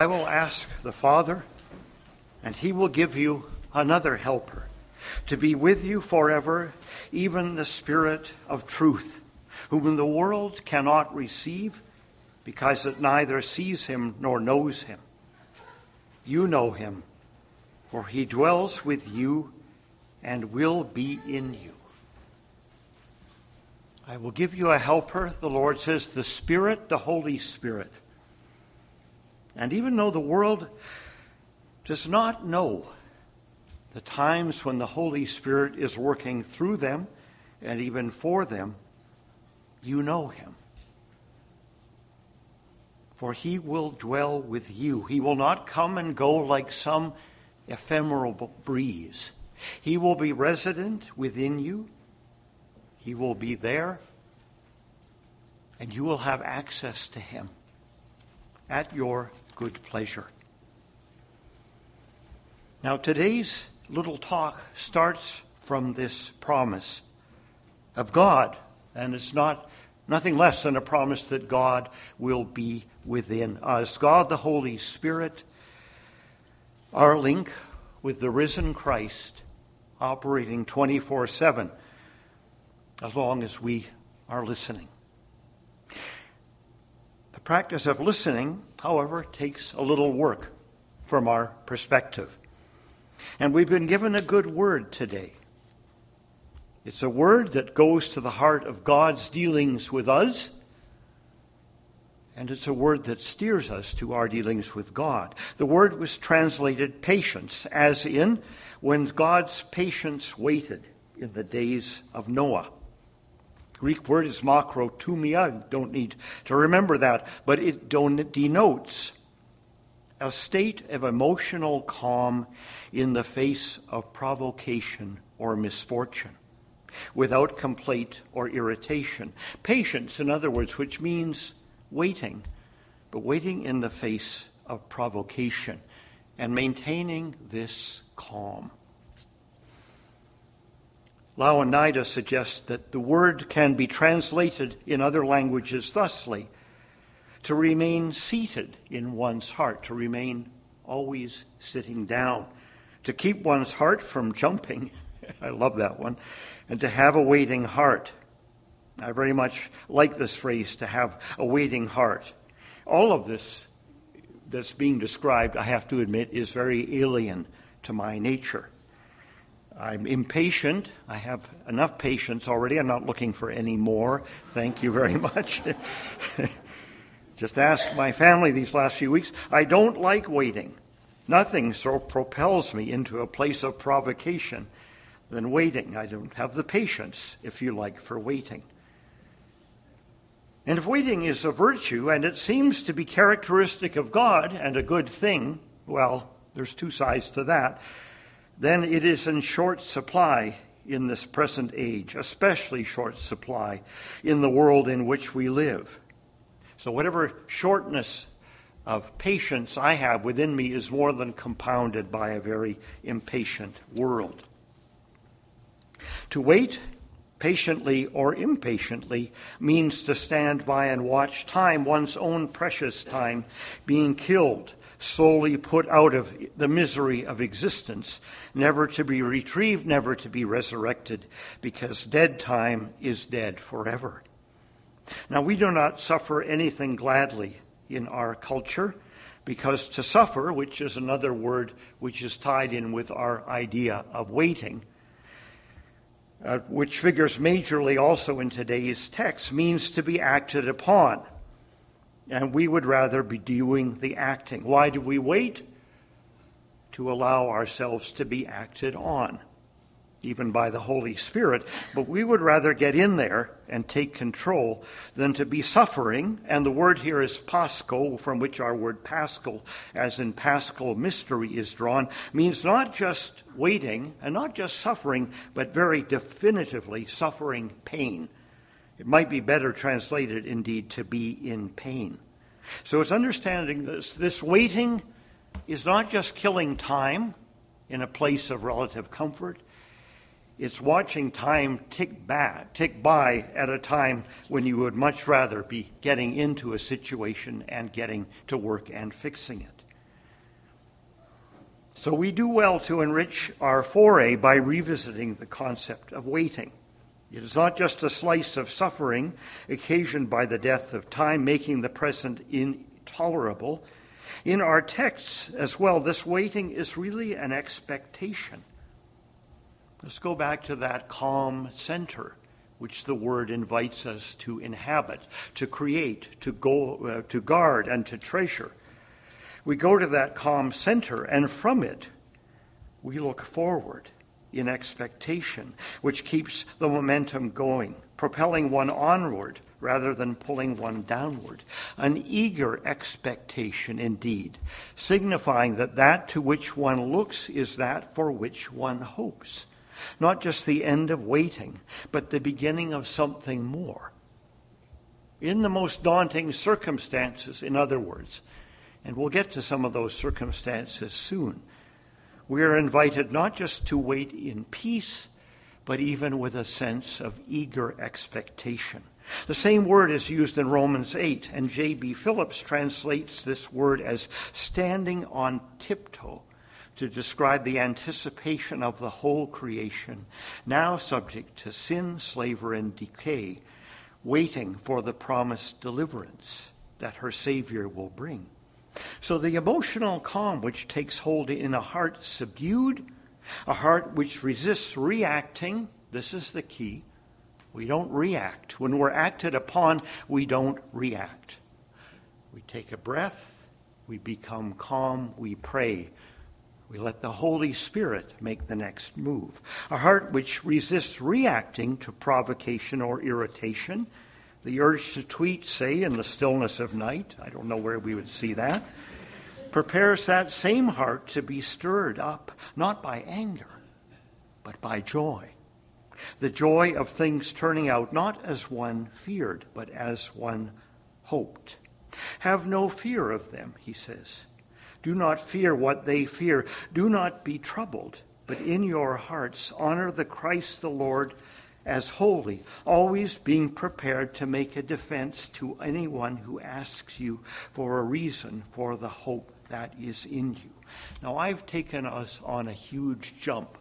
I will ask the Father, and he will give you another helper to be with you forever, even the Spirit of truth, whom the world cannot receive because it neither sees him nor knows him. You know him, for he dwells with you and will be in you. I will give you a helper, the Lord says, the Spirit, the Holy Spirit. And even though the world does not know the times when the Holy Spirit is working through them and even for them, you know him. For he will dwell with you. He will not come and go like some ephemeral breeze. He will be resident within you he will be there, and you will have access to Him at your good pleasure. Now, today's little talk starts from this promise of God, and it's not nothing less than a promise that God will be within us. God, the Holy Spirit, our link with the risen Christ, operating 24 7 as long as we are listening. The practice of listening, however, takes a little work from our perspective. And we've been given a good word today. It's a word that goes to the heart of God's dealings with us, and it's a word that steers us to our dealings with God. The word was translated patience, as in when God's patience waited in the days of Noah. Greek word is makrothumia. Don't need to remember that, but it denotes a state of emotional calm in the face of provocation or misfortune, without complaint or irritation. Patience, in other words, which means waiting, but waiting in the face of provocation and maintaining this calm. Louw-Nida suggests that the word can be translated in other languages thusly to remain seated in one's heart, to remain always sitting down, to keep one's heart from jumping. I love that one. And to have a waiting heart. I very much like this phrase, to have a waiting heart. All of this that's being described, I have to admit, is very alien to my nature. I'm impatient. I have enough patience already. I'm not looking for any more. Thank you very much. Just ask my family these last few weeks. I don't like waiting. Nothing so propels me into a place of provocation than waiting. I don't have the patience, if you like, for waiting. And if waiting is a virtue and it seems to be characteristic of God and a good thing, well, there's two sides to that then it is in short supply in this present age, especially short supply in the world in which we live. So, whatever shortness of patience I have within me is more than compounded by a very impatient world. To wait patiently or impatiently means to stand by and watch time, one's own precious time, being killed slowly put out of the misery of existence, never to be retrieved, never to be resurrected, because dead time is dead forever. Now, we do not suffer anything gladly in our culture, because to suffer, which is another word which is tied in with our idea of waiting, uh, which figures majorly also in today's text, means to be acted upon and we would rather be doing the acting. Why do we wait? To allow ourselves to be acted on, even by the Holy Spirit. But we would rather get in there and take control than to be suffering. And the word here is pascho, from which our word paschal, as in paschal mystery, is drawn, means not just waiting and not just suffering, but very definitively suffering pain it might be better translated, indeed, to be in pain. So it's understanding this. This waiting is not just killing time in a place of relative comfort. It's watching time tick back, tick by at a time when you would much rather be getting into a situation and getting to work and fixing it. So we do well to enrich our foray by revisiting the concept of waiting. It is not just a slice of suffering occasioned by the death of time, making the present intolerable. In our texts as well, this waiting is really an expectation. Let's go back to that calm center which the word invites us to inhabit, to create, to, go, uh, to guard, and to treasure. We go to that calm center, and from it, we look forward in expectation, which keeps the momentum going, propelling one onward rather than pulling one downward. An eager expectation, indeed, signifying that that to which one looks is that for which one hopes. Not just the end of waiting, but the beginning of something more. In the most daunting circumstances, in other words, and we'll get to some of those circumstances soon, we are invited not just to wait in peace, but even with a sense of eager expectation. The same word is used in Romans 8, and J.B. Phillips translates this word as standing on tiptoe to describe the anticipation of the whole creation, now subject to sin, slavery, and decay, waiting for the promised deliverance that her Savior will bring. So the emotional calm which takes hold in a heart subdued, a heart which resists reacting, this is the key. We don't react. When we're acted upon, we don't react. We take a breath, we become calm, we pray, we let the Holy Spirit make the next move. A heart which resists reacting to provocation or irritation, the urge to tweet, say, in the stillness of night, I don't know where we would see that, prepares that same heart to be stirred up, not by anger, but by joy. The joy of things turning out not as one feared, but as one hoped. Have no fear of them, he says. Do not fear what they fear. Do not be troubled, but in your hearts honor the Christ the Lord as holy, always being prepared to make a defense to anyone who asks you for a reason for the hope that is in you. Now, I've taken us on a huge jump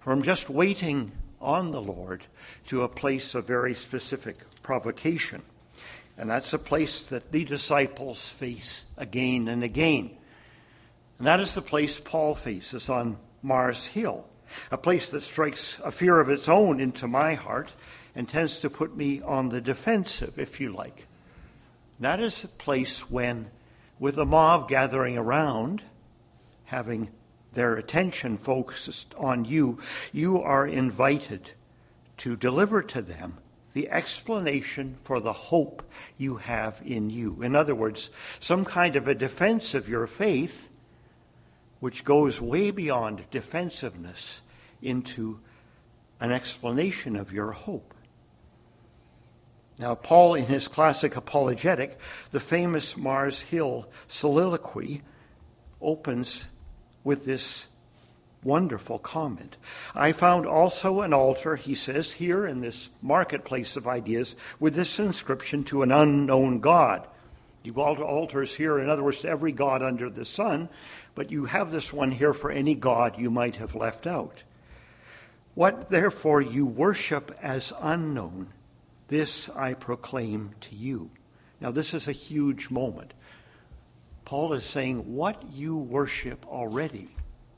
from just waiting on the Lord to a place of very specific provocation. And that's a place that the disciples face again and again. And that is the place Paul faces on Mars Hill, a place that strikes a fear of its own into my heart and tends to put me on the defensive, if you like. That is a place when, with a mob gathering around, having their attention focused on you, you are invited to deliver to them the explanation for the hope you have in you. In other words, some kind of a defense of your faith which goes way beyond defensiveness into an explanation of your hope. Now, Paul, in his classic apologetic, the famous Mars Hill soliloquy, opens with this wonderful comment. I found also an altar, he says, here in this marketplace of ideas, with this inscription to an unknown God. You altars here, in other words, to every God under the sun, but you have this one here for any God you might have left out. What therefore you worship as unknown, this I proclaim to you. Now, this is a huge moment. Paul is saying, What you worship already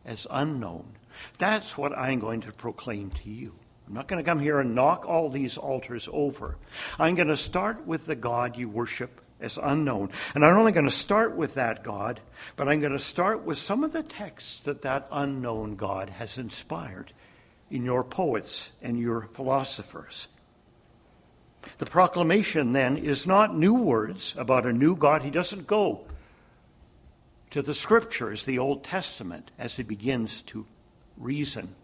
as unknown, that's what I'm going to proclaim to you. I'm not going to come here and knock all these altars over. I'm going to start with the God you worship as unknown. And I'm only going to start with that God, but I'm going to start with some of the texts that that unknown God has inspired in your poets and your philosophers. The proclamation then is not new words about a new God. He doesn't go to the scriptures, the Old Testament, as he begins to reason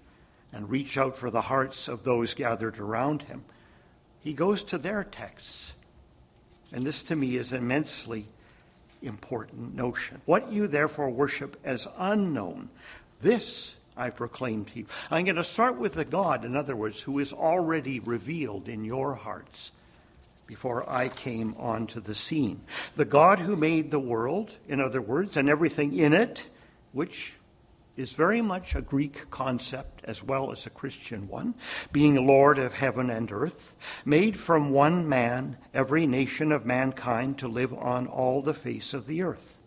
and reach out for the hearts of those gathered around him. He goes to their texts and this to me is an immensely important notion. What you therefore worship as unknown, this I proclaim to you. I'm going to start with the God, in other words, who is already revealed in your hearts before I came onto the scene. The God who made the world, in other words, and everything in it, which is very much a Greek concept as well as a Christian one, being Lord of heaven and earth, made from one man every nation of mankind to live on all the face of the earth.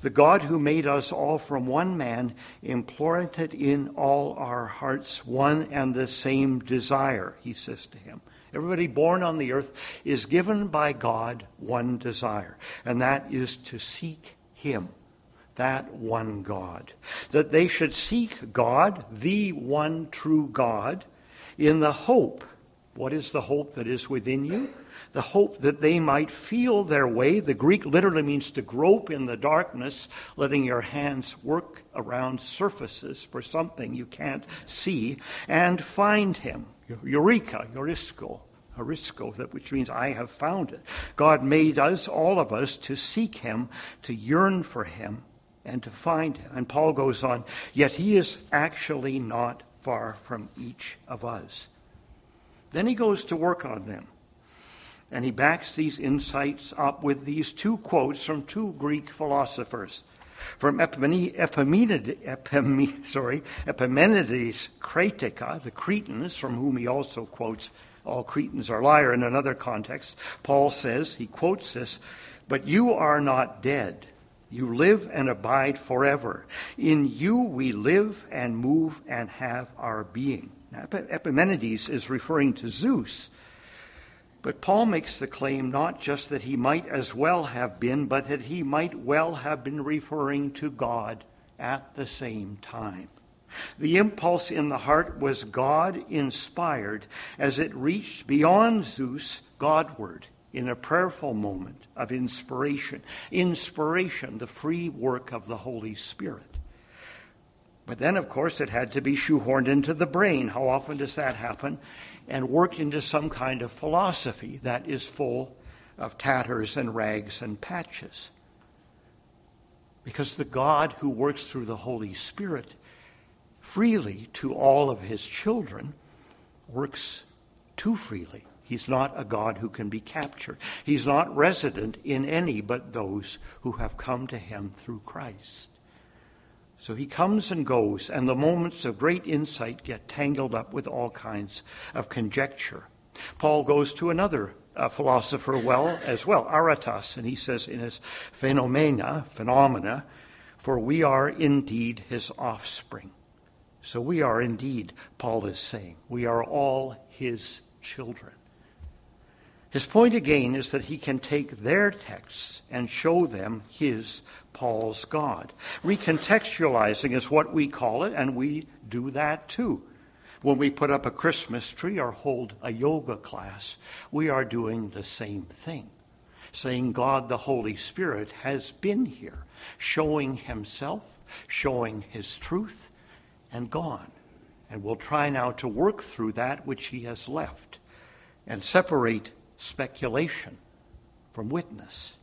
The God who made us all from one man implanted in all our hearts one and the same desire, he says to him. Everybody born on the earth is given by God one desire, and that is to seek him, that one God. That they should seek God, the one true God, in the hope. What is the hope that is within you? The hope that they might feel their way. The Greek literally means to grope in the darkness, letting your hands work around surfaces for something you can't see, and find him. Eureka, Eurisko, Eurisko, which means I have found it. God made us, all of us, to seek him, to yearn for him, and to find him. And Paul goes on, yet he is actually not far from each of us. Then he goes to work on them. And he backs these insights up with these two quotes from two Greek philosophers. From Epimenides, Cretica, the Cretans, from whom he also quotes, all Cretans are liar in another context, Paul says, he quotes this, but you are not dead. You live and abide forever. In you we live and move and have our being. Now, Epimenides is referring to Zeus, but Paul makes the claim not just that he might as well have been, but that he might well have been referring to God at the same time. The impulse in the heart was God inspired as it reached beyond Zeus Godward in a prayerful moment of inspiration. Inspiration, the free work of the Holy Spirit. But then, of course, it had to be shoehorned into the brain. How often does that happen? And worked into some kind of philosophy that is full of tatters and rags and patches. Because the God who works through the Holy Spirit freely to all of his children works too freely. He's not a God who can be captured. He's not resident in any but those who have come to him through Christ. So he comes and goes, and the moments of great insight get tangled up with all kinds of conjecture. Paul goes to another uh, philosopher well as well, Aratus, and he says in his Phenomena, phenomena, for we are indeed his offspring. So we are indeed, Paul is saying, we are all his children. His point again is that he can take their texts and show them his, Paul's God. Recontextualizing is what we call it, and we do that too. When we put up a Christmas tree or hold a yoga class, we are doing the same thing. Saying God the Holy Spirit has been here, showing himself, showing his truth, and gone. And we'll try now to work through that which he has left and separate speculation from witness.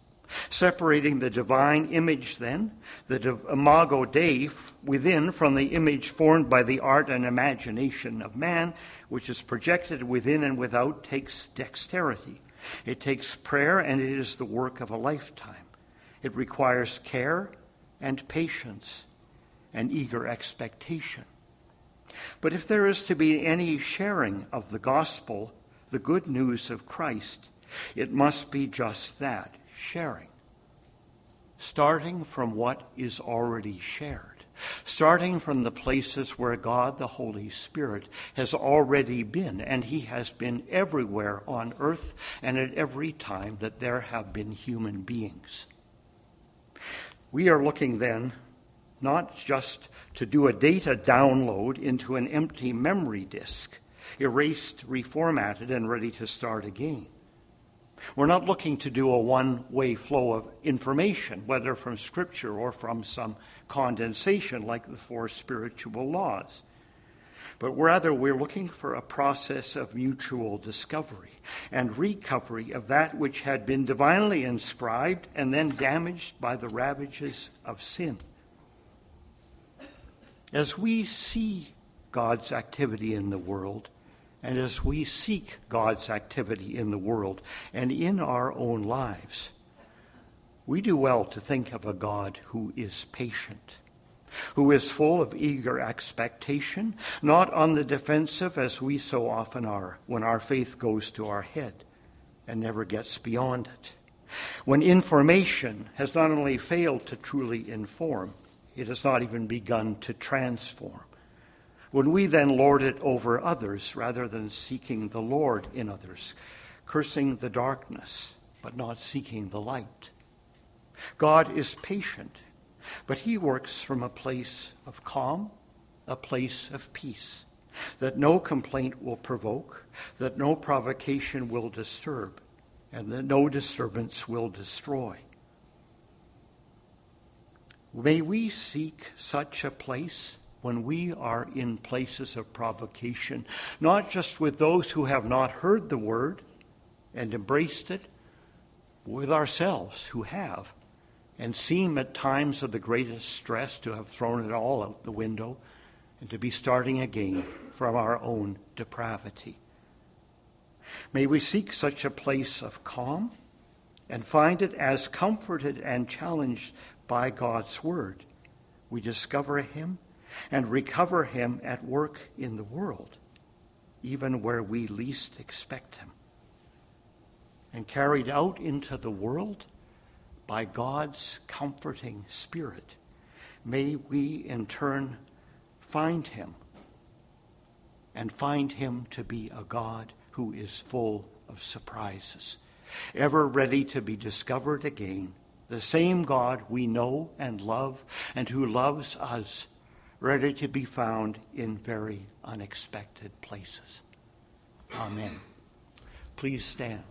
Separating the divine image, then, the imago Dei within from the image formed by the art and imagination of man, which is projected within and without, takes dexterity. It takes prayer, and it is the work of a lifetime. It requires care and patience and eager expectation. But if there is to be any sharing of the gospel, the good news of Christ, it must be just that sharing. Starting from what is already shared, starting from the places where God the Holy Spirit has already been, and He has been everywhere on earth and at every time that there have been human beings. We are looking then not just to do a data download into an empty memory disk erased, reformatted, and ready to start again. We're not looking to do a one way flow of information, whether from Scripture or from some condensation like the four spiritual laws. But rather, we're looking for a process of mutual discovery and recovery of that which had been divinely inscribed and then damaged by the ravages of sin. As we see God's activity in the world, and as we seek God's activity in the world and in our own lives, we do well to think of a God who is patient who is full of eager expectation, not on the defensive as we so often are when our faith goes to our head and never gets beyond it. When information has not only failed to truly inform, it has not even begun to transform. When we then lord it over others rather than seeking the Lord in others, cursing the darkness but not seeking the light. God is patient, but he works from a place of calm, a place of peace, that no complaint will provoke, that no provocation will disturb, and that no disturbance will destroy. May we seek such a place when we are in places of provocation, not just with those who have not heard the word and embraced it, with ourselves who have, and seem at times of the greatest stress to have thrown it all out the window and to be starting again from our own depravity. May we seek such a place of calm and find it as comforted and challenged by God's Word. We discover Him and recover Him at work in the world, even where we least expect Him. And carried out into the world by God's comforting Spirit, may we in turn find Him and find Him to be a God who is full of surprises, ever ready to be discovered again the same God we know and love, and who loves us, ready to be found in very unexpected places. Amen. Please stand.